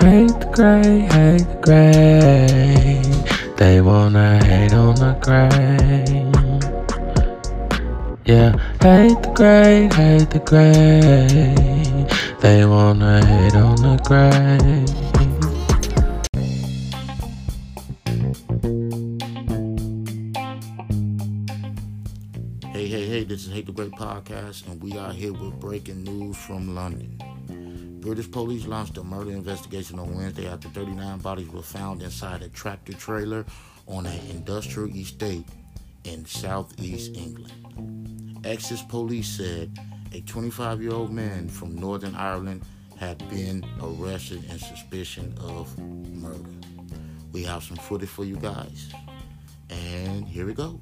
Hate the gray, hate the gray. They wanna hate on the gray. Yeah, hate the gray, hate the gray. They wanna hate on the gray. Hey, hey, hey, this is Hate the Great Podcast, and we are here with breaking news from London. British police launched a murder investigation on Wednesday after 39 bodies were found inside a tractor trailer on an industrial estate in southeast England. Essex police said a 25 year old man from Northern Ireland had been arrested in suspicion of murder. We have some footage for you guys, and here it goes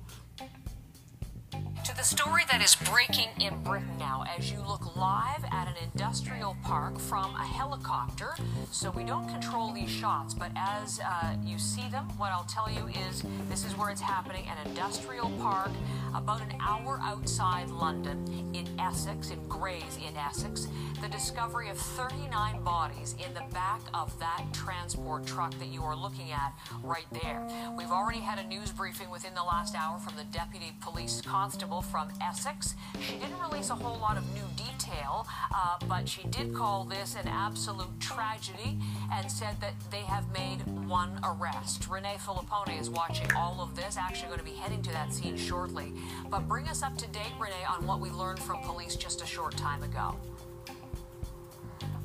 story that is breaking in Britain now as you look live at an industrial park from a helicopter. So we don't control these shots, but as uh, you see them, what I'll tell you is this is where it's happening an industrial park about an hour outside London in Essex, in Grays in Essex. The discovery of 39 bodies in the back of that transport truck that you are looking at right there. We've already had a news briefing within the last hour from the deputy police constable from Essex. She didn't release a whole lot of new detail, uh, but she did call this an absolute tragedy and said that they have made one arrest. Renee Filippone is watching all of this, actually going to be heading to that scene shortly. But bring us up to date, Renee, on what we learned from police just a short time ago.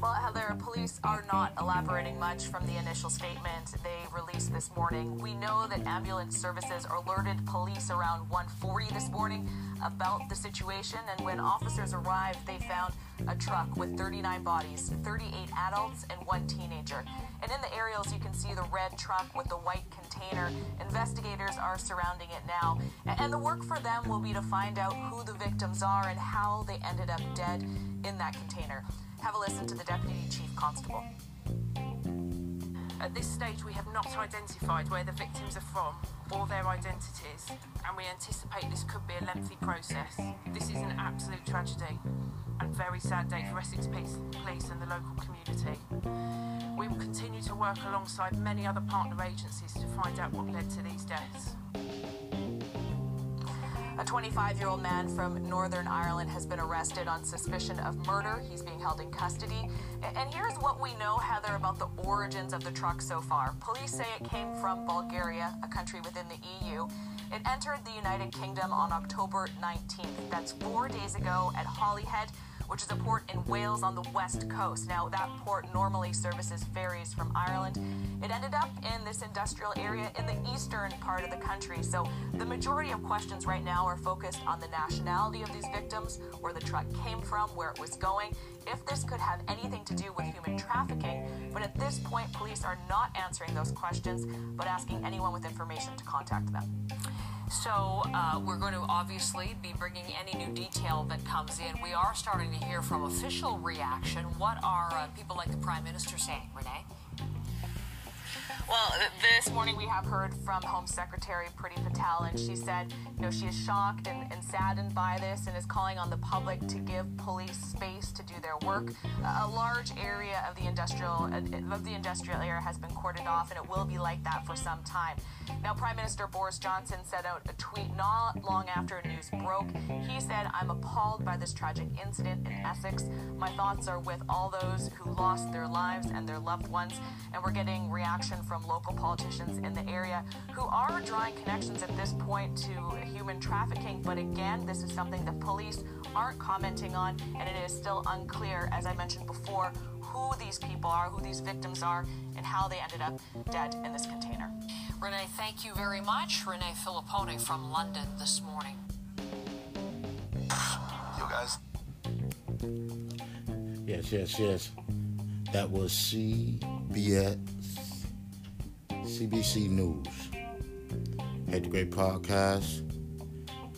Well, Heather, police are not elaborating much from the initial statement they released this morning. We know that ambulance services alerted police around 1:40 this morning about the situation, and when officers arrived, they found a truck with 39 bodies, 38 adults and one teenager. And in the aerials, you can see the red truck with the white container. Investigators are surrounding it now, and the work for them will be to find out who the victims are and how they ended up dead in that container. Have a listen to the Deputy Chief Constable. At this stage, we have not identified where the victims are from or their identities, and we anticipate this could be a lengthy process. This is an absolute tragedy and very sad day for Essex Police and the local community. We will continue to work alongside many other partner agencies to find out what led to these deaths. A 25 year old man from Northern Ireland has been arrested on suspicion of murder. He's being held in custody. And here's what we know, Heather, about the origins of the truck so far. Police say it came from Bulgaria, a country within the EU. It entered the United Kingdom on October 19th. That's four days ago at Holyhead which is a port in Wales on the west coast. Now, that port normally services ferries from Ireland. It ended up in this industrial area in the eastern part of the country. So, the majority of questions right now are focused on the nationality of these victims, where the truck came from, where it was going, if this could have anything to do with human this point, police are not answering those questions, but asking anyone with information to contact them. So uh, we're going to obviously be bringing any new detail that comes in. We are starting to hear from official reaction. What are uh, people like the Prime Minister saying, Renee? Well, this morning we have heard from Home Secretary Priti Patel, and she said, you know, she is shocked and, and, saddened by this and is calling on the public to give police space to do their work. a large area of the industrial uh, of the industrial area has been cordoned off, and it will be like that for some time. Now, Prime Minister Boris Johnson sent out a tweet not long after news broke. He said, "I'm appalled by this tragic incident in Essex. My thoughts are with all those who lost their lives and their loved ones, and we're getting reaction from." from local politicians in the area who are drawing connections at this point to human trafficking. But again, this is something the police aren't commenting on, and it is still unclear, as I mentioned before, who these people are, who these victims are, and how they ended up dead in this container. Renee, thank you very much. Renee Filippone from London this morning. You guys. Yes, yes, yes. That was CBS CBC News. Hate the Great Podcast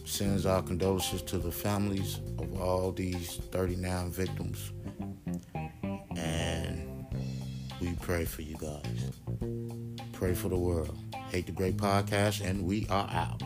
sends our condolences to the families of all these 39 victims. And we pray for you guys. Pray for the world. Hate the Great Podcast, and we are out.